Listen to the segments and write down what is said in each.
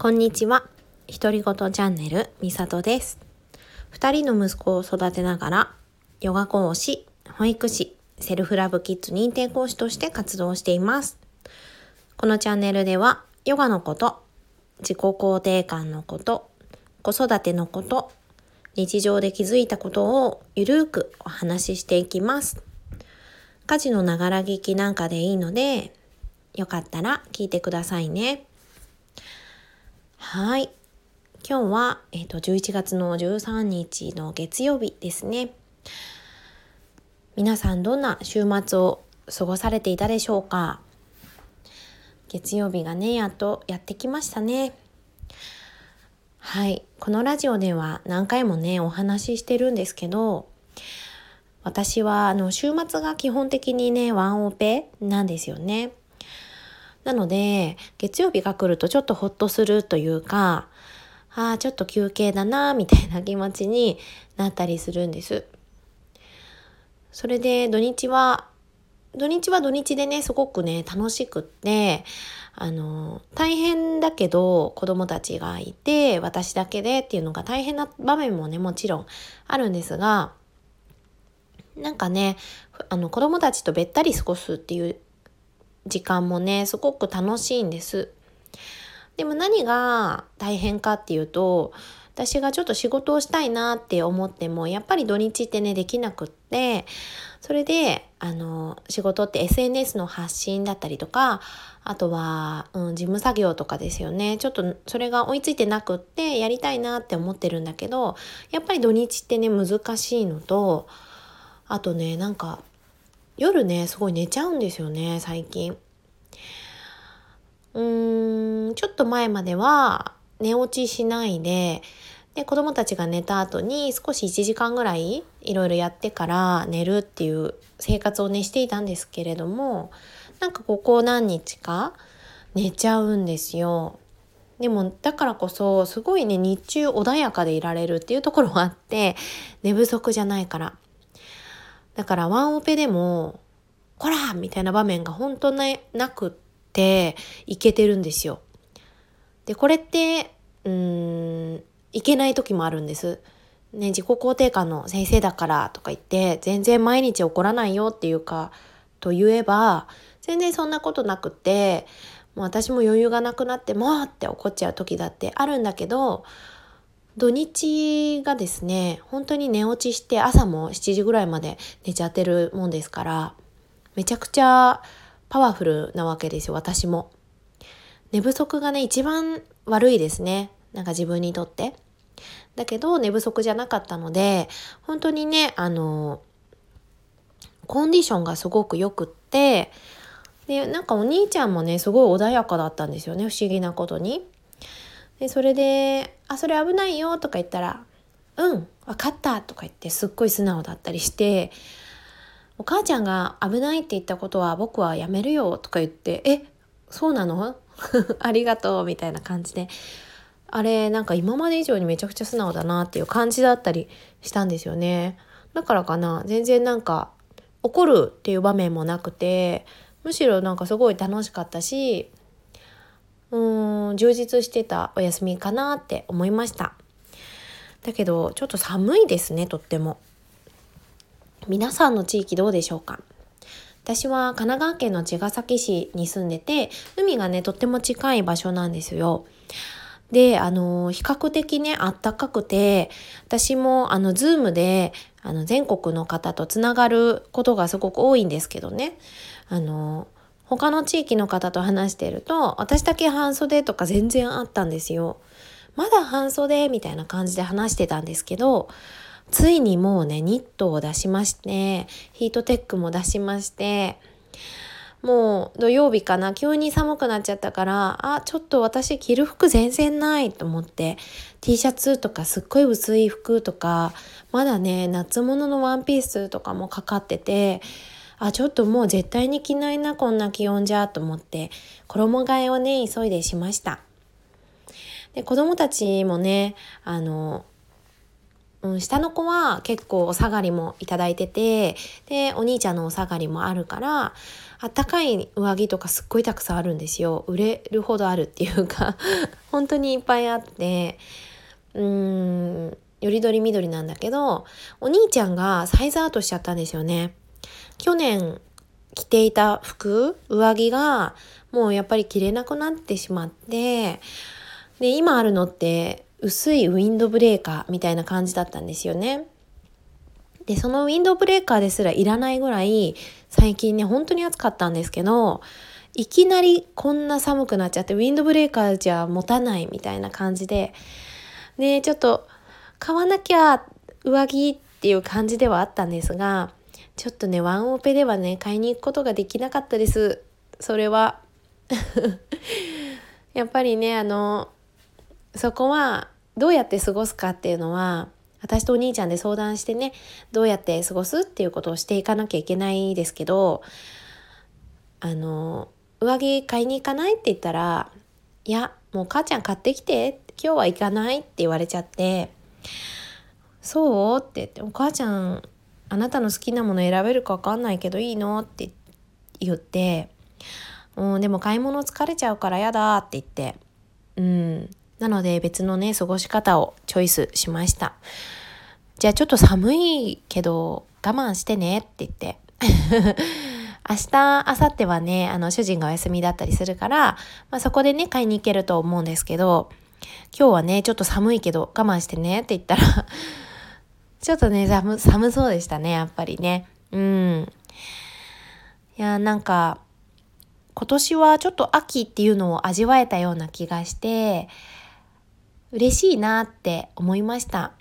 こんにちは。独り言チャンネル、みさとです。二人の息子を育てながら、ヨガ講師、保育士、セルフラブキッズ認定講師として活動しています。このチャンネルでは、ヨガのこと、自己肯定感のこと、子育てのこと、日常で気づいたことをゆるーくお話ししていきます。家事のながら聞きなんかでいいので、よかったら聞いてくださいね。はい。今日は、えっ、ー、と、11月の13日の月曜日ですね。皆さんどんな週末を過ごされていたでしょうか？月曜日がね、やっとやってきましたね。はい。このラジオでは何回もね、お話ししてるんですけど、私はあの週末が基本的にね、ワンオペなんですよね。なので、月曜日が来るとちょっとほっとするというか、ああ、ちょっと休憩だな、みたいな気持ちになったりするんです。それで土日は、土日は土日でね、すごくね、楽しくって、あの、大変だけど子供たちがいて、私だけでっていうのが大変な場面もね、もちろんあるんですが、なんかね、あの子供たちとべったり過ごすっていう時間もねすごく楽しいんです。でも何が大変かっていうと私がちょっと仕事をしたいなって思ってもやっぱり土日ってねできなくってそれであの仕事って SNS の発信だったりとかあとは、うん、事務作業とかですよねちょっとそれが追いついてなくってやりたいなって思ってるんだけどやっぱり土日ってね難しいのとあとねなんか夜ねすごい寝ちゃうんですよね最近。うーんちょっと前までは寝落ちしないでで子供たちが寝た後に少し1時間ぐらいいろいろやってから寝るっていう生活をねしていたんですけれどもなんかここ何日か寝ちゃうんですよ。でもだからこそすごいね日中穏やかでいられるっていうところがあって寝不足じゃないからだからワンオペでも、こらみたいな場面が本当ななくって、いけてるんですよ。で、これって、うん、いけない時もあるんです。ね、自己肯定感の先生だからとか言って、全然毎日怒らないよっていうか、と言えば、全然そんなことなくって、もう私も余裕がなくなって、もうって怒っちゃう時だってあるんだけど、土日がですね、本当に寝落ちして朝も7時ぐらいまで寝ちゃってるもんですから、めちゃくちゃパワフルなわけですよ、私も。寝不足がね、一番悪いですね。なんか自分にとって。だけど寝不足じゃなかったので、本当にね、あの、コンディションがすごく良くって、で、なんかお兄ちゃんもね、すごい穏やかだったんですよね、不思議なことに。でそれで「あそれ危ないよ」とか言ったら「うん分かった」とか言ってすっごい素直だったりして「お母ちゃんが危ないって言ったことは僕はやめるよ」とか言って「えそうなの？ありがとう」みたいな感じであれなんか今まで以上にめちゃくちゃ素直だなっていう感じだったりしたんですよね。だからかな全然なんか怒るっていう場面もなくてむしろなんかすごい楽しかったしうん充実してたお休みかなって思いました。だけどちょっと寒いですねとっても。皆さんの地域どうでしょうか？私は神奈川県の茅ヶ崎市に住んでて海がねとっても近い場所なんですよ。であの比較的ねあったかくて私もあのズームであの全国の方とつながることがすごく多いんですけどね。あの他の地域の方と話していると私だけ半袖とか全然あったんですよ。まだ半袖みたいな感じで話してたんですけどついにもうねニットを出しましてヒートテックも出しましてもう土曜日かな急に寒くなっちゃったからあちょっと私着る服全然ないと思って T シャツとかすっごい薄い服とかまだね夏物のワンピースとかもかかっててあちょっともう絶対に着ないなこんな気温じゃと思って衣替えをね急いでしました。で子供たちもねあのうん、下の子は結構お下がりもいただいててでお兄ちゃんのお下がりもあるからあったかい上着とかすっごいたくさんあるんですよ。売れるほどあるっていうか 本当にいっぱいあってうーんよりどり緑なんだけどお兄ちゃんがサイズアウトしちゃったんですよね。去年着ていた服上着がもうやっぱり着れなくなってしまってで今あるのって薄いウィンドブレーカーみたいな感じだったんですよね。でそのウィンドブレーカーですらいらないぐらい最近ね本当に暑かったんですけどいきなりこんな寒くなっちゃってウィンドブレーカーじゃ持たないみたいな感じでねちょっと買わなきゃ上着っていう感じではあったんですがちょっとねワンオペではね買いに行くことができなかったですそれは やっぱりねあのそこはどうやって過ごすかっていうのは私とお兄ちゃんで相談してねどうやって過ごすっていうことをしていかなきゃいけないですけどあの上着買いに行かないって言ったら「いやもう母ちゃん買ってきて今日は行かない」って言われちゃって「そう?」って言って「お母ちゃんあなたの好きなもの選べるか分かんないけどいいの?」って言って「うん、でも買い物疲れちゃうからやだ」って言ってうんなので別のね、過ごし方をチョイスしました。じゃあちょっと寒いけど我慢してねって言って。明日、明後日はね、あの、主人がお休みだったりするから、まあ、そこでね、買いに行けると思うんですけど、今日はね、ちょっと寒いけど我慢してねって言ったらちょっとね、寒、寒そうでしたね、やっぱりね。うん。いや、なんか、今年はちょっと秋っていうのを味わえたような気がして、嬉しいなって思いました。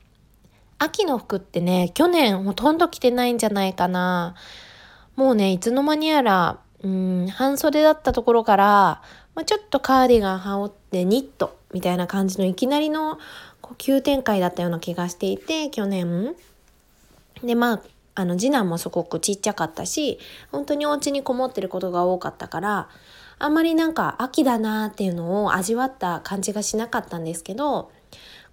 秋の服ってね、去年ほとんど着てないんじゃないかな。もうね、いつの間にやら、うん、半袖だったところから、まあ、ちょっとカーディガン羽織ってニットみたいな感じのいきなりのこう急展開だったような気がしていて、去年。で、まあ、あの次男もすごくちっちゃかったし、本当にお家にこもってることが多かったから、あんまりなんか秋だなっていうのを味わった感じがしなかったんですけど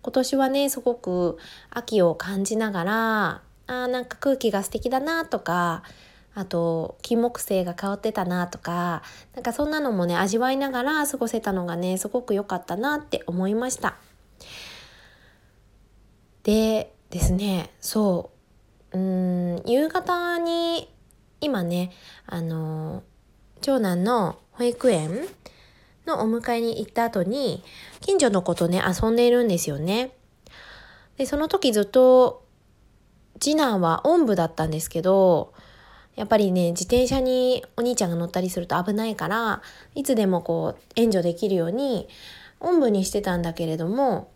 今年はねすごく秋を感じながらあーなんか空気が素敵だなとかあと金木犀が香ってたなとかなんかそんなのもね味わいながら過ごせたのがねすごく良かったなって思いましたでですねそううーん夕方に今ねあの長男の保育園のお迎えに行った後に近所の子とね遊んでいるんですよね。でその時ずっと次男はおんぶだったんですけどやっぱりね自転車にお兄ちゃんが乗ったりすると危ないからいつでもこう援助できるようにおんぶにしてたんだけれども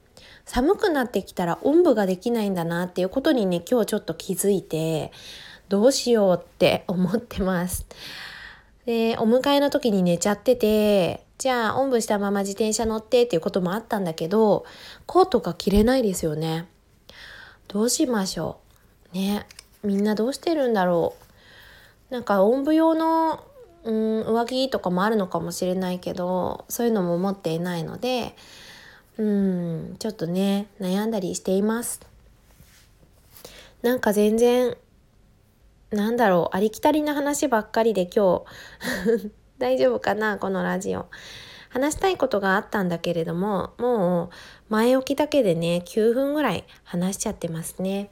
寒くなってきたらおんぶができないんだなっていうことにね今日ちょっと気づいてどうしようって 思ってます。で、お迎えの時に寝ちゃってて、じゃあ、おんぶしたまま自転車乗ってっていうこともあったんだけど、コートが着れないですよね。どうしましょう。ね。みんなどうしてるんだろう。なんか、おんぶ用の、うん、上着とかもあるのかもしれないけど、そういうのも持っていないので、うん、ちょっとね、悩んだりしています。なんか全然なんだろう、ありきたりな話ばっかりで今日 大丈夫かなこのラジオ。話したいことがあったんだけれども、もう前置きだけでね、9分ぐらい話しちゃってますね。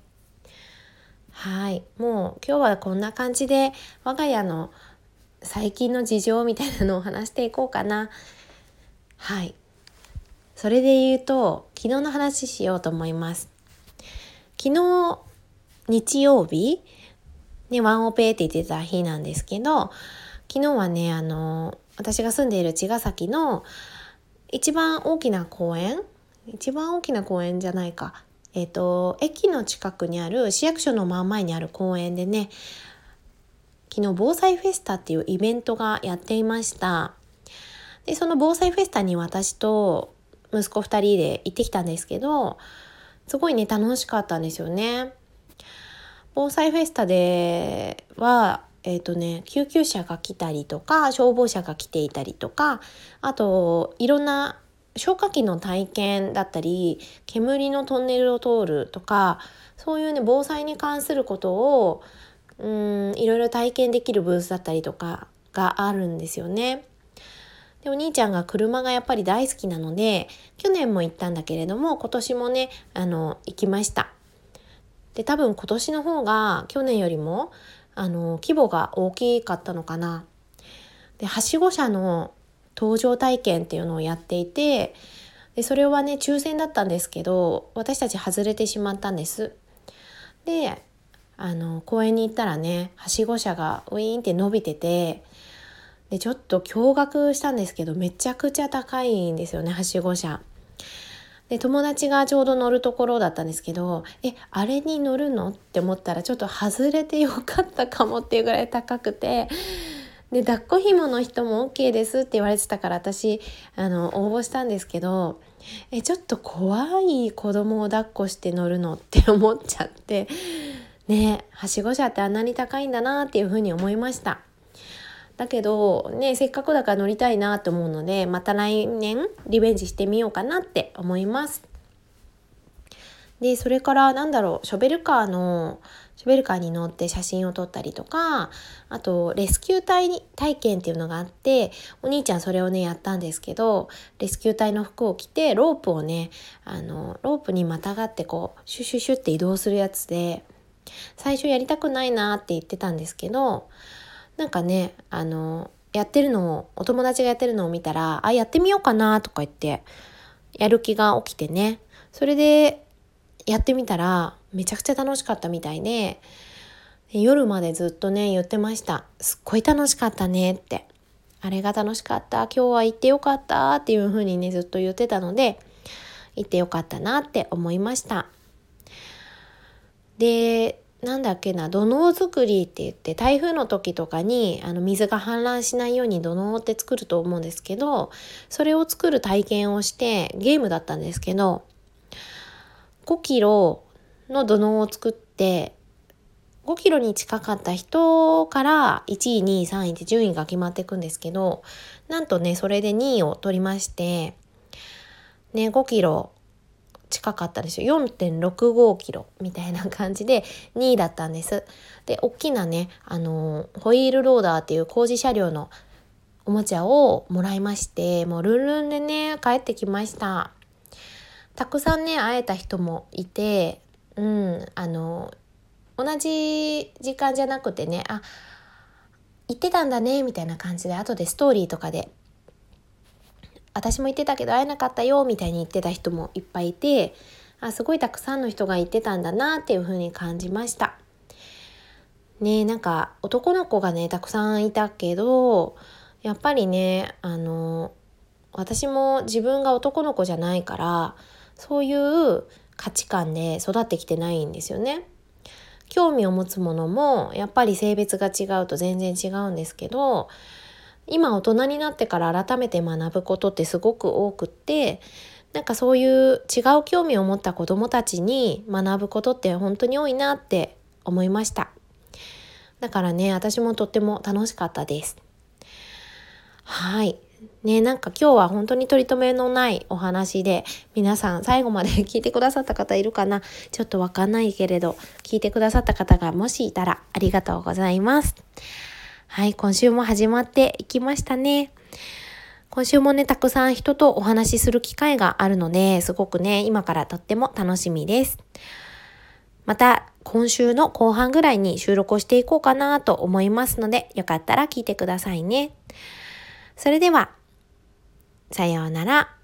はい。もう今日はこんな感じで我が家の最近の事情みたいなのを話していこうかな。はい。それで言うと、昨日の話しようと思います。昨日、日曜日、ね、ワンオペって言ってた日なんですけど、昨日はね、あの、私が住んでいる茅ヶ崎の一番大きな公園一番大きな公園じゃないか。えっ、ー、と、駅の近くにある市役所の真ん前にある公園でね、昨日防災フェスタっていうイベントがやっていました。で、その防災フェスタに私と息子2人で行ってきたんですけど、すごいね、楽しかったんですよね。防災フェスタでは、えっ、ー、とね、救急車が来たりとか、消防車が来ていたりとか、あと、いろんな消火器の体験だったり煙のトンネルを通るとかそういうね防災に関することをうんいろいろ体験できるブースだったりとかがあるんですよね。でお兄ちゃんが車がやっぱり大好きなので去年も行ったんだけれども今年もねあの行きました。で多分今年の方が去年よりもあの規模が大きかったのかな。ではしご車の搭乗体験っていうのをやっていてでそれはね抽選だったんですけど私たち外れてしまったんです。であの公園に行ったらねはしご車がウィーンって伸びててでちょっと驚愕したんですけどめちゃくちゃ高いんですよねはしご車。で友達がちょうど乗るところだったんですけど「えあれに乗るの?」って思ったらちょっと外れてよかったかもっていうぐらい高くてで抱っこ紐の人も OK ですって言われてたから私あの応募したんですけどえちょっと怖い子供を抱っこして乗るのって思っちゃってねはしご車ってあんなに高いんだなっていうふうに思いました。だけどねせっかくだから乗りたいなと思うのでまた来年リベンジしてみようかなって思います。でそれからなんだろうショベルカーのショベルカーに乗って写真を撮ったりとかあとレスキュー隊体験っていうのがあってお兄ちゃんそれをねやったんですけどレスキュー隊の服を着てロープをねあのロープにまたがってこうシュシュシュって移動するやつで最初やりたくないなって言ってたんですけどなんかねあのやってるのをお友達がやってるのを見たらあやってみようかなとか言ってやる気が起きてね。それでやってみたらめちゃくちゃ楽しかったみたいで夜までずっとね言ってました。すっごい楽しかったねって。あれが楽しかった。今日は行ってよかったっていう風にねずっと言ってたので行ってよかったなって思いました。でなんだっけな土のう作りって言って台風の時とかにあの水が氾濫しないように土のうって作ると思うんですけどそれを作る体験をしてゲームだったんですけど5キロの土のを作って5キロに近かった人から1位2位3位って順位が決まっていくんですけどなんとねそれで2位を取りましてね5キロ近かったですよ。4.65キロみたいな感じで2位だったんです。で大きなねあのホイールローダーっていう工事車両のおもちゃをもらいましてもうルンルンでね帰ってきました。たくさんね会えた人もいてうんあの同じ時間じゃなくてねあ行ってたんだねみたいな感じで後でストーリーとかで私も言ってたけど会えなかったよみたいに言ってた人もいっぱいいてあすごいたくさんの人が言ってたんだなっていう風に感じました。ねなんか男の子がねたくさんいたけどやっぱりねあの私も自分が男の子じゃないからそういう価値観で育ってきてないんですよね。興味を持つものもやっぱり性別が違うと全然違うんですけど今大人になってから改めて学ぶことってすごく多くってなんかそういう違う興味を持った子どもたちに学ぶことって本当に多いなって思いました。だからね私もとっても楽しかったです。はい。ねなんか今日は本当に取り留めのないお話で皆さん最後まで聞いてくださった方いるかな？ちょっとわかんないけれど聞いてくださった方がもしいたらありがとうございます。はい今週も始まっていきましたね。今週もねたくさん人とお話しする機会があるのですごくね今からとっても楽しみです。また今週の後半ぐらいに収録をしていこうかなと思いますのでよかったら聞いてくださいね。それでは、さようなら。